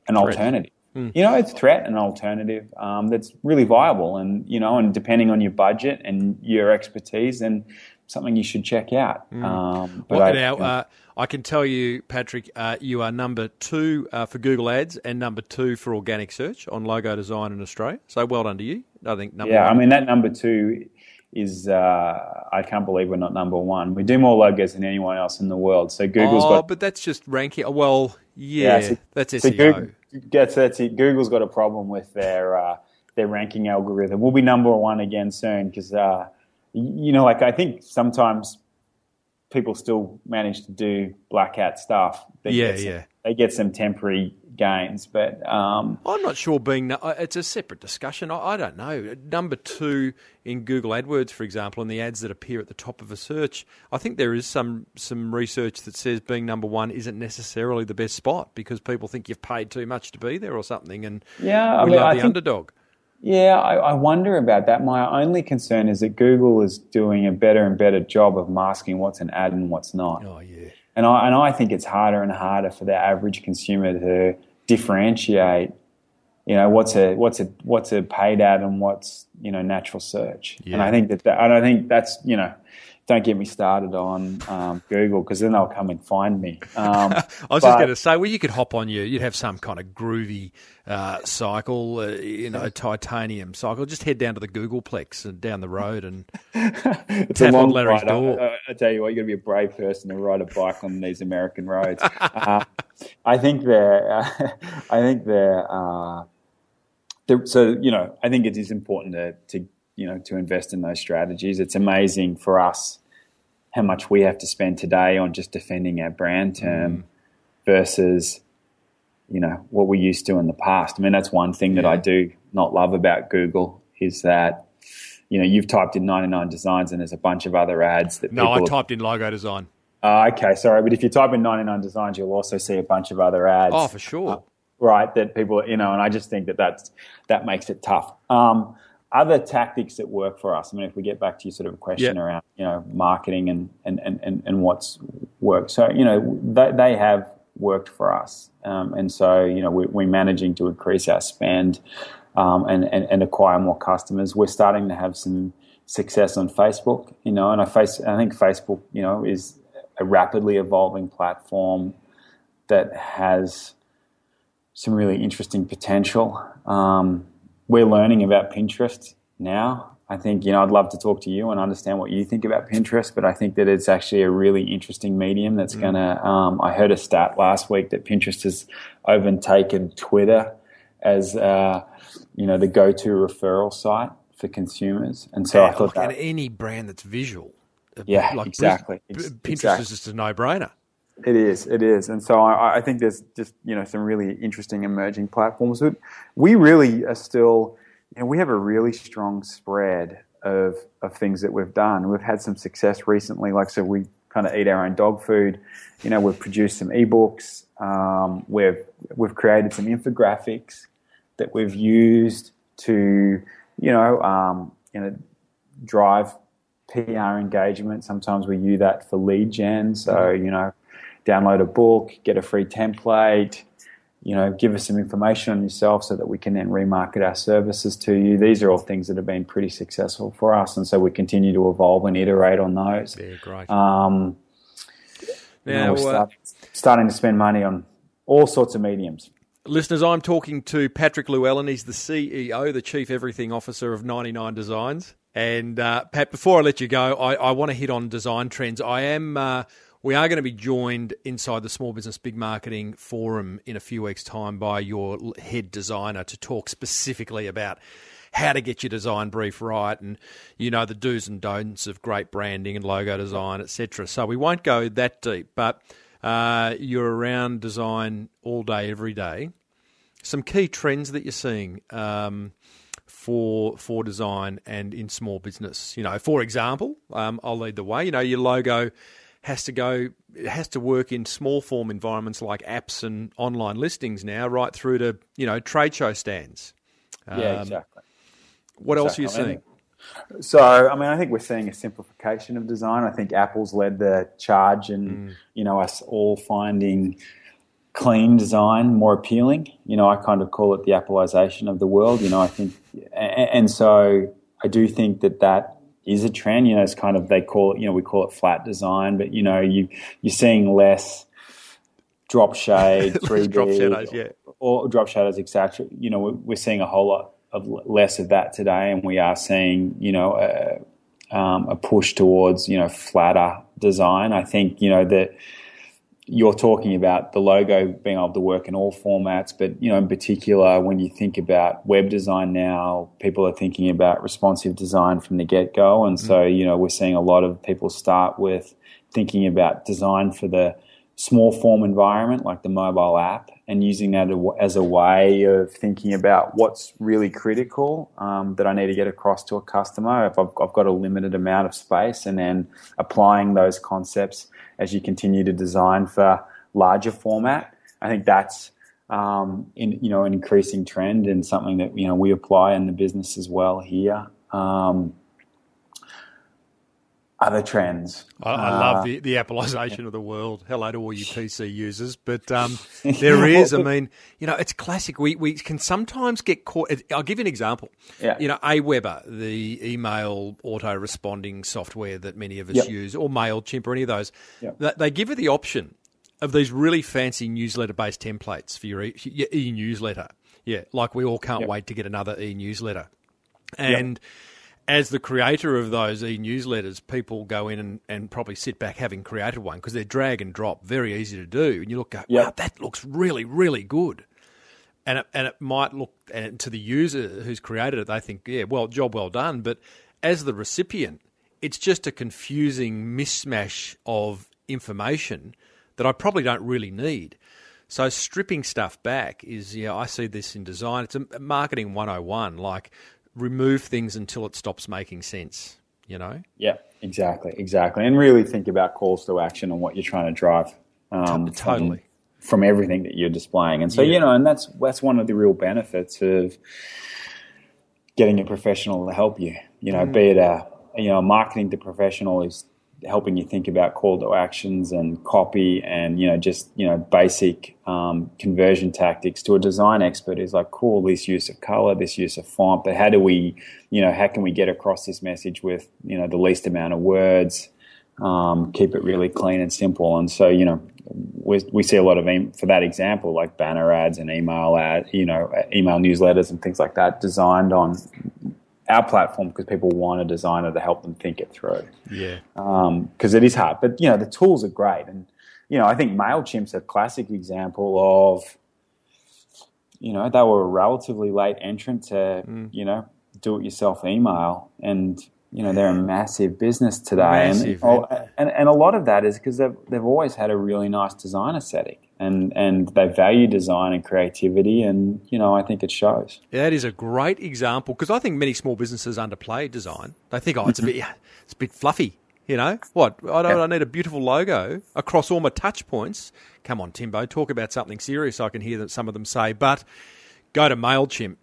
an alternative. You know, it's threat and alternative um, that's really viable, and you know, and depending on your budget and your expertise, and something you should check out. Um, but Well, I- now, uh, I can tell you, Patrick, uh, you are number two uh, for Google Ads and number two for organic search on logo design in Australia. So well done to you. I think number yeah, one. I mean that number two is uh, I can't believe we're not number one. We do more logos than anyone else in the world. So Google's oh, got but that's just ranking. Well, yeah, so- that's E So SEO. Google, that's, that's it. Google's got a problem with their uh, their ranking algorithm. We'll be number one again soon because uh, you know, like I think sometimes people still manage to do black hat stuff. They Yeah, get some, yeah. They get some temporary gains, but um, I'm not sure being. uh, It's a separate discussion. I, I don't know. Number two in Google AdWords, for example, and the ads that appear at the top of a search, I think there is some some research that says being number one isn't necessarily the best spot because people think you've paid too much to be there or something, and yeah, I we mean, love I the think underdog. Yeah, I, I wonder about that. My only concern is that Google is doing a better and better job of masking what's an ad and what's not. Oh yeah. And I, and I think it's harder and harder for the average consumer to differentiate, you know, what's a what's a what's a paid ad and what's you know natural search. And I think that, that I don't think that's you know, don't get me started on um, Google because then they'll come and find me. Um, I was but- just going to say, well, you could hop on you. You'd have some kind of groovy uh, cycle, uh, you know, titanium cycle. Just head down to the Googleplex and down the road, and it's Tap a on long Larry's ride. Door. I, I tell you what, you got to be a brave person to ride a bike on these American roads. uh, I think they're, uh, I think they're, uh, they're, so you know, I think it is important to, to, you know, to invest in those strategies. It's amazing for us how much we have to spend today on just defending our brand term versus, you know, what we used to in the past. I mean, that's one thing that I do not love about Google is that you know, you've typed in 99 designs and there's a bunch of other ads that no, I typed in logo design. Ah, okay, sorry, but if you type in 99 designs, you'll also see a bunch of other ads. Oh, for sure. right? That people, you know, and I just think that that's that makes it tough. Um, other tactics that work for us. I mean, if we get back to your sort of question Yeah. around, you know, marketing and and and and, what's worked. So, you know, they, they have worked for us, um, and so you know, we, we're managing to increase our spend. Um, and, and, and acquire more customers. We're starting to have some success on Facebook, you know, and I face I think Facebook, you know, is a rapidly evolving platform that has some really interesting potential. Um, we're learning about Pinterest now. I think you know I'd love to talk to you and understand what you think about Pinterest, but I think that it's actually a really interesting medium that's going to. Um, I heard a stat last week that Pinterest has overtaken Twitter as uh, you know the go-to referral site for consumers, and so I thought look, that any brand that's visual. Yeah, exactly. Pinterest exactly. is just a no-brainer. It is, it is, and so I, I think there's just you know some really interesting emerging platforms. We really are still, you know, we have a really strong spread of of things that we've done. We've had some success recently, like so we kind of eat our own dog food. You know, we've produced some ebooks. Um, we've we've created some infographics that we've used to you know um, you know drive PR engagement. Sometimes we use that for lead gen. So, you know, download a book, get a free template, you know, give us some information on yourself so that we can then remarket our services to you. These are all things that have been pretty successful for us, and so we continue to evolve and iterate on those. Yeah, great. Um, now, you know, we're uh, starting to spend money on all sorts of mediums. Listeners, I'm talking to Patrick Llewellyn. He's the CEO, the Chief Everything Officer of 99 Designs. And uh, Pat, before I let you go, I, I want to hit on design trends. I am. Uh, we are going to be joined inside the Small Business Big Marketing Forum in a few weeks' time by your head designer to talk specifically about how to get your design brief right and you know the do's and don'ts of great branding and logo design, etc. So we won't go that deep, but uh, you're around design all day, every day. Some key trends that you're seeing. Um, for for design and in small business. You know, for example, um, I'll lead the way. You know, your logo has to go it has to work in small form environments like apps and online listings now, right through to you know trade show stands. Um, yeah, exactly. What exactly. else are you seeing? So, I mean, I think we're seeing a simplification of design. I think Apple's led the charge, and mm. you know, us all finding clean design more appealing. You know, I kind of call it the Appleization of the world. You know, I think, and so I do think that that is a trend. You know, it's kind of they call it. You know, we call it flat design, but you know, you you're seeing less drop shade, three drop shadows, yeah, or drop shadows, etc. You know, we're seeing a whole lot of less of that today, and we are seeing you know a, um, a push towards you know flatter design. I think you know that you're talking about the logo being able to work in all formats, but you know, in particular, when you think about web design now, people are thinking about responsive design from the get go, and so mm. you know, we're seeing a lot of people start with thinking about design for the small form environment, like the mobile app, and using that as a way of thinking about what's really critical um, that I need to get across to a customer if I've, I've got a limited amount of space, and then applying those concepts as you continue to design for larger format. I think that's um, in you know an increasing trend and something that you know we apply in the business as well here. Um, other trends. I, I uh, love the, the Appleization yeah. of the world. Hello to all you PC users. But um, there is, I mean, you know, it's classic. We, we can sometimes get caught. I'll give you an example. Yeah. You know, Aweber, the email auto responding software that many of us yep. use, or MailChimp, or any of those, yep. they give you the option of these really fancy newsletter based templates for your e newsletter. Yeah, like we all can't yep. wait to get another e newsletter. And as the creator of those e-newsletters, people go in and, and probably sit back having created one because they're drag and drop, very easy to do. And you look, go, yep. wow, that looks really, really good. And it, and it might look, and to the user who's created it, they think, yeah, well, job well done. But as the recipient, it's just a confusing mismatch of information that I probably don't really need. So stripping stuff back is, yeah, I see this in design. It's a marketing 101. Like remove things until it stops making sense, you know? Yeah, exactly, exactly. And really think about calls to action and what you're trying to drive. Um, totally. From, from, everything that you're displaying. And so, yeah. you know, and that's that's one of the real benefits of getting a professional to help you. You know, mm. be it a you know, a marketing to professional is helping you think about call to actions and copy and you know just you know basic um, conversion tactics to a design expert who's like cool this use of color this use of font but how do we you know how can we get across this message with you know the least amount of words? Um, keep it really clean and simple. And so you know we, we see a lot of for that example like banner ads and email ad you know email newsletters and things like that designed on our platform because people want a designer to help them think it through. Yeah. Because um, it is hard, but you know the tools are great, and you know I think Mailchimp's a classic example of, you know, they were a relatively late entrant to mm. you know do-it-yourself email, and you know they're a massive business today, massive, and, and and a lot of that is because they've they've always had a really nice design aesthetic and and they value design and creativity, and you know I think it shows. Yeah, that is a great example because I think many small businesses underplay design. They think, oh, it's a bit it's a bit fluffy. You know what? I don't. Yeah. I need a beautiful logo across all my touch points. Come on, Timbo, talk about something serious. I can hear that some of them say, but go to Mailchimp.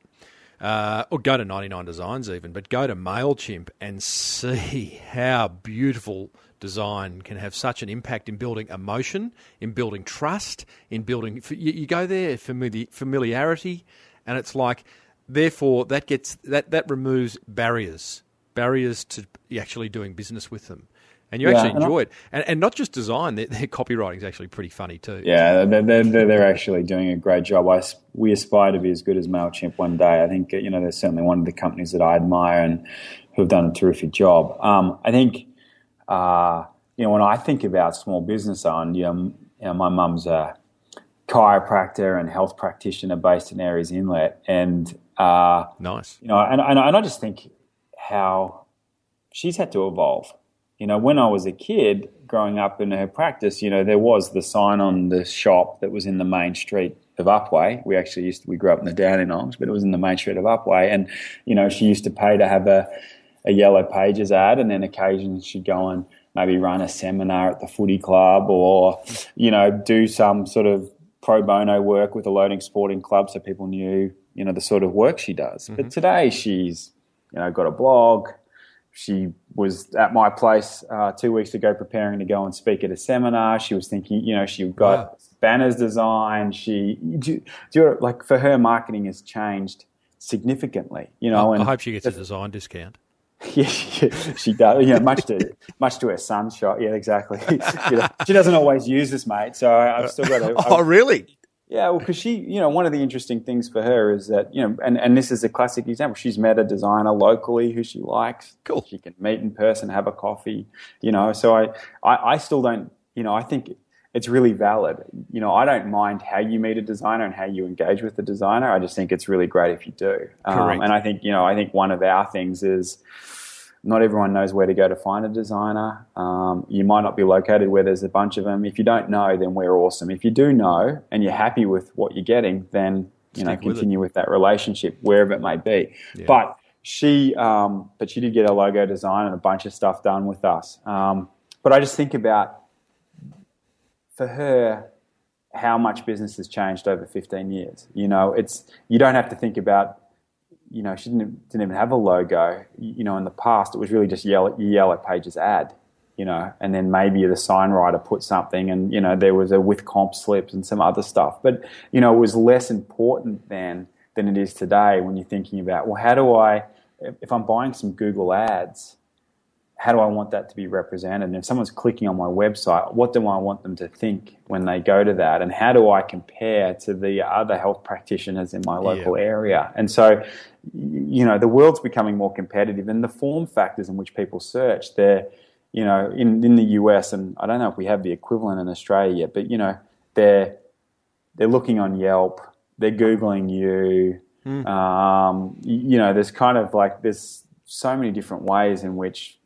Uh, or go to 99 Designs even, but go to MailChimp and see how beautiful design can have such an impact in building emotion, in building trust, in building. You, you go there familiar, familiarity, and it's like, therefore, that gets that that removes barriers, barriers to actually doing business with them. And you Yeah, actually and enjoy it, and, and not just design. Their, their copywriting is actually pretty funny too. Yeah, they're, they're, they're actually doing a great job. I, we aspire to be as good as Mailchimp one day. I think you know they're certainly one of the companies that I admire and who have done a terrific job. Um, I think uh, you know when I think about small business owned, you know, you know my mum's a chiropractor and health practitioner based in Aireys Inlet, and uh, Nice. you know, and, and, and I just think how she's had to evolve. You know, when I was a kid growing up in her practice, you know, there was the sign on the shop that was in the main street of Upwey. We actually used to, we grew up in the Downing Arms, but it was in the main street of Upwey. And, you know, she used to pay to have a, a Yellow Pages ad, and then occasionally she'd go and maybe run a seminar at the footy club or, you know, do some sort of pro bono work with a loading sporting club so people knew, you know, the sort of work she does. But today she's, you know, got a blog. She was at my place uh, two weeks ago preparing to go and speak at a seminar. She was thinking, you know, she got Wow. banners designed. She, do, do you like for her, marketing has changed significantly. You know, I, and I hope she gets a design discount. yeah, she, she does. Yeah, much to much to her son's shot. Yeah, exactly. You know, she doesn't always use this, mate. So I, I've still got to. Oh, really? Yeah, well, because she, you know, one of the interesting things for her is that, you know, and, and this is a classic example. She's met a designer locally who she likes. Cool. She can meet in person, have a coffee, you know. So I, I, I still don't, you know, I think it's really valid. You know, I don't mind how you meet a designer and how you engage with the designer. I just think it's really great if you do. Um, and I think, you know, I think one of our things is not everyone knows where to go to find a designer. Um, you might not be located where there's a bunch of them. If you don't know, then we're awesome. If you do know and you're happy with what you're getting, then you know Stick with it. continue with that relationship wherever it may be. But she, um, but she did get a logo design and a bunch of stuff done with us. Um, but I just think about for her how much business has changed over 15 years. You know, it's you don't have to think about you know, she didn't, didn't even have a logo. You know, in the past, it was really just yellow, yellow pages ad, you know, and then maybe the sign writer put something and, you know, there was a with comp slips and some other stuff. But, you know, it was less important then than it is today when you're thinking about, well, how do I, if I'm buying some Google ads, how do I want that to be represented? And if someone's clicking on my website, what do I want them to think when they go to that? And how do I compare to the other health practitioners in my local area? And so, you know, the world's becoming more competitive and the form factors in which people search, they're, you know, in, in the US, and I don't know if we have the equivalent in Australia yet, but, you know, they're, they're looking on Yelp, they're Googling you. Um, you know, there's kind of like, there's so many different ways in which,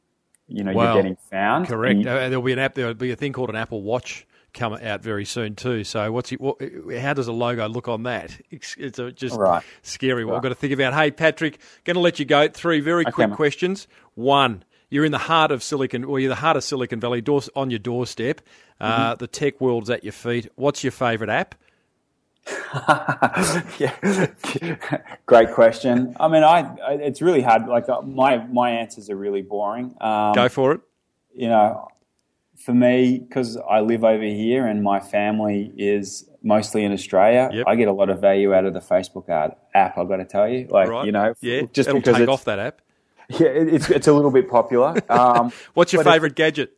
you know, Well, you're getting found. Correct. You- Uh, there'll be an app. There'll be a thing called an Apple Watch come out very soon too. So, what's it, what, how does a logo look on that? It's, it's a, just Right. scary. What Right. I've got to think about. Hey, Patrick, going to let you go. Three very quick mate. questions. One. You're in the heart of Silicon, or you're the heart of Silicon Valley, door, on your doorstep. Uh, Mm-hmm. the tech world's at your feet. What's your favourite app? yeah, great question. I mean, I, I it's really hard. Like uh, my my answers are really boring. Um, Go for it. you know, for me, because I live over here and my family is mostly in Australia, Yep. I get a lot of value out of the Facebook ad app. I've got to tell you, like Right. you know, yeah, just it'll because take it's, off that app. yeah, it- it's it's a little bit popular. Um, What's your favourite gadget?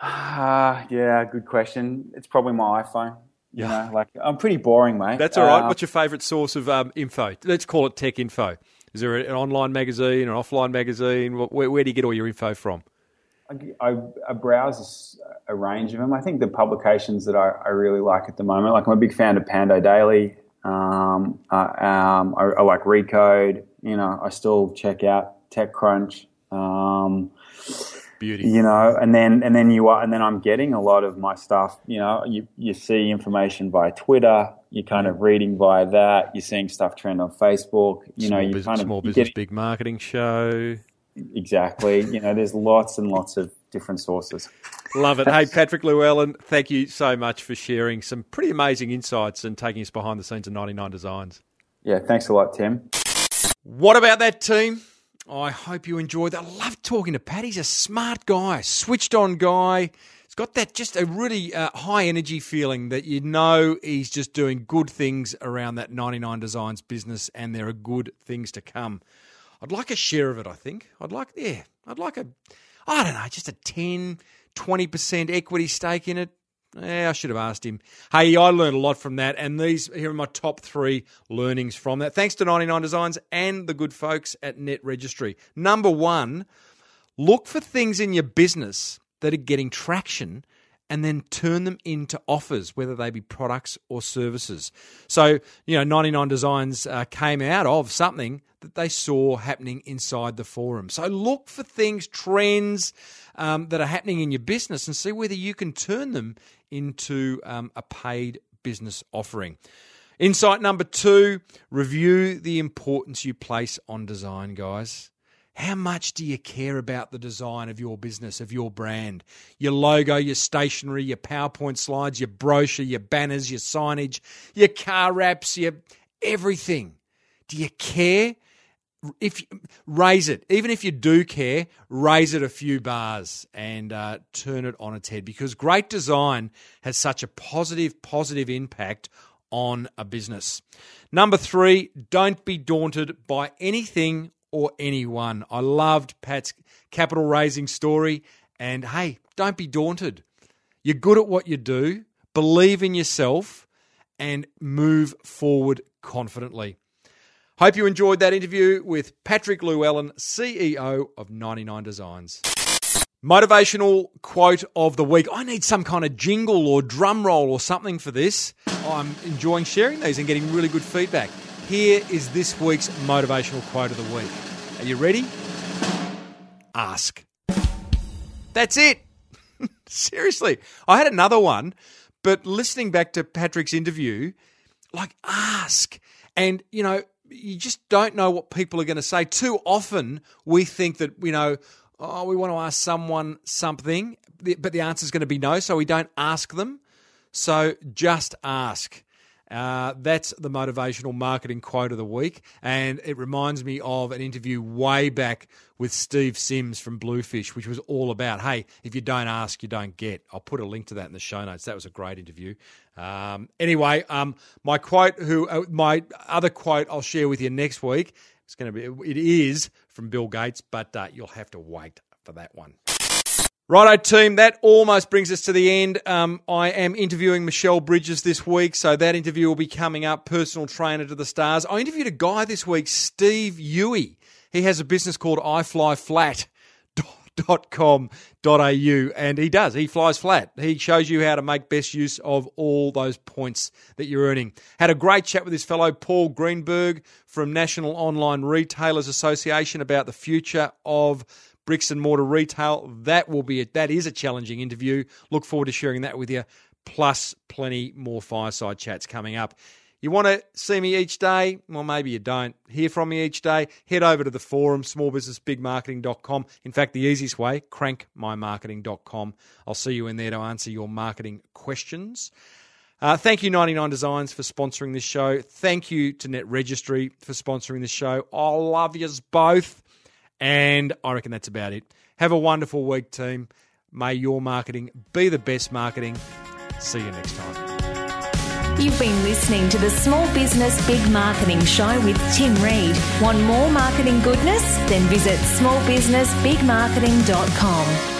uh, yeah, good question. It's probably my iPhone. You know, like I'm pretty boring, mate. That's all right. Um, What's your favourite source of um, info? Let's call it tech info. Is there an online magazine, an offline magazine? Where, where do you get all your info from? I, I browse a range of them. I think the publications that I, I really like at the moment, like I'm a big fan of Pando Daily. Um, uh, um, I, I like Recode. You know, I still check out TechCrunch. Um, Beauty. you know, and then and then you are, and then I'm getting a lot of my stuff. You know, you you see information via Twitter. You're kind of reading via that. You're seeing stuff trend on Facebook. You small know, you business, kind of small business, getting- big marketing show. exactly. You know, there's lots and lots of different sources. Love it. Hey, Patrick Llewellyn, thank you so much for sharing some pretty amazing insights and taking us behind the scenes of 99 Designs. Yeah, thanks a lot, Tim. What about that team? I hope you enjoyed that. I love talking to Pat. He's a smart guy, switched on guy. He's got that just a really uh, high energy feeling that you know he's just doing good things around that 99 Designs business and there are good things to come. I'd like a share of it, I think. I'd like, yeah, I'd like a, I don't know, just a 10, 20% equity stake in it. Yeah, I should have asked him. Hey, I learned a lot from that, and these here are my top three learnings from that. Thanks to 99 Designs and the good folks at Net Registry. Number one, look for things in your business that are getting traction and then turn them into offers, whether they be products or services. So, you know, 99 Designs uh, came out of something that they saw happening inside the forum. So, look for things, trends um, that are happening in your business and see whether you can turn them into um, a paid business offering. Insight number two review the importance you place on design, guys. How much do you care about the design of your business, of your brand? Your logo, your stationery, your PowerPoint slides, your brochure, your banners, your signage, your car wraps, your everything. Do you care? If raise it, even if you do care, raise it a few bars and uh, turn it on its head because great design has such a positive, positive impact on a business. Number three, don't be daunted by anything or anyone. I loved Pat's capital raising story. And hey, don't be daunted. You're good at what you do, believe in yourself, and move forward confidently. Hope you enjoyed that interview with Patrick Llewellyn, CEO of 99 Designs. Motivational quote of the week. I need some kind of jingle or drum roll or something for this. I'm enjoying sharing these and getting really good feedback. Here is this week's motivational quote of the week. Are you ready? Ask. That's it. Seriously. I had another one, but listening back to Patrick's interview, like ask. And, you know, you just don't know what people are going to say. Too often we think that, you know, oh, we want to ask someone something, but the answer is going to be no, so we don't ask them. So just ask. Uh, that's the motivational marketing quote of the week. And it reminds me of an interview way back with Steve Sims from Bluefish, which was all about hey, if you don't ask, you don't get. I'll put a link to that in the show notes. That was a great interview. Um, anyway, um, my quote, who uh, my other quote, I'll share with you next week. It's going to be, it is from Bill Gates, but uh, you'll have to wait for that one. Righto, team, that almost brings us to the end. Um, I am interviewing Michelle Bridges this week, so that interview will be coming up. Personal trainer to the stars. I interviewed a guy this week, Steve Hui. He has a business called iflyflat.com.au, and he does. He flies flat. He shows you how to make best use of all those points that you're earning. Had a great chat with this fellow, Paul Greenberg from National Online Retailers Association, about the future of bricks and mortar retail. That will be a, that is a challenging interview. Look forward to sharing that with you. Plus, plenty more fireside chats coming up. You want to see me each day? Well, maybe you don't. Hear from me each day? Head over to the forum, smallbusinessbigmarketing.com. In fact, the easiest way, crankmymarketing.com. I'll see you in there to answer your marketing questions. Uh, thank you, 99 Designs, for sponsoring this show. Thank you to Net Registry for sponsoring this show. I love yous both. And I reckon that's about it. Have a wonderful week, team. May your marketing be the best marketing. See you next time. You've been listening to the Small Business Big Marketing Show with Tim Reed. Want more marketing goodness? Then visit smallbusinessbigmarketing.com.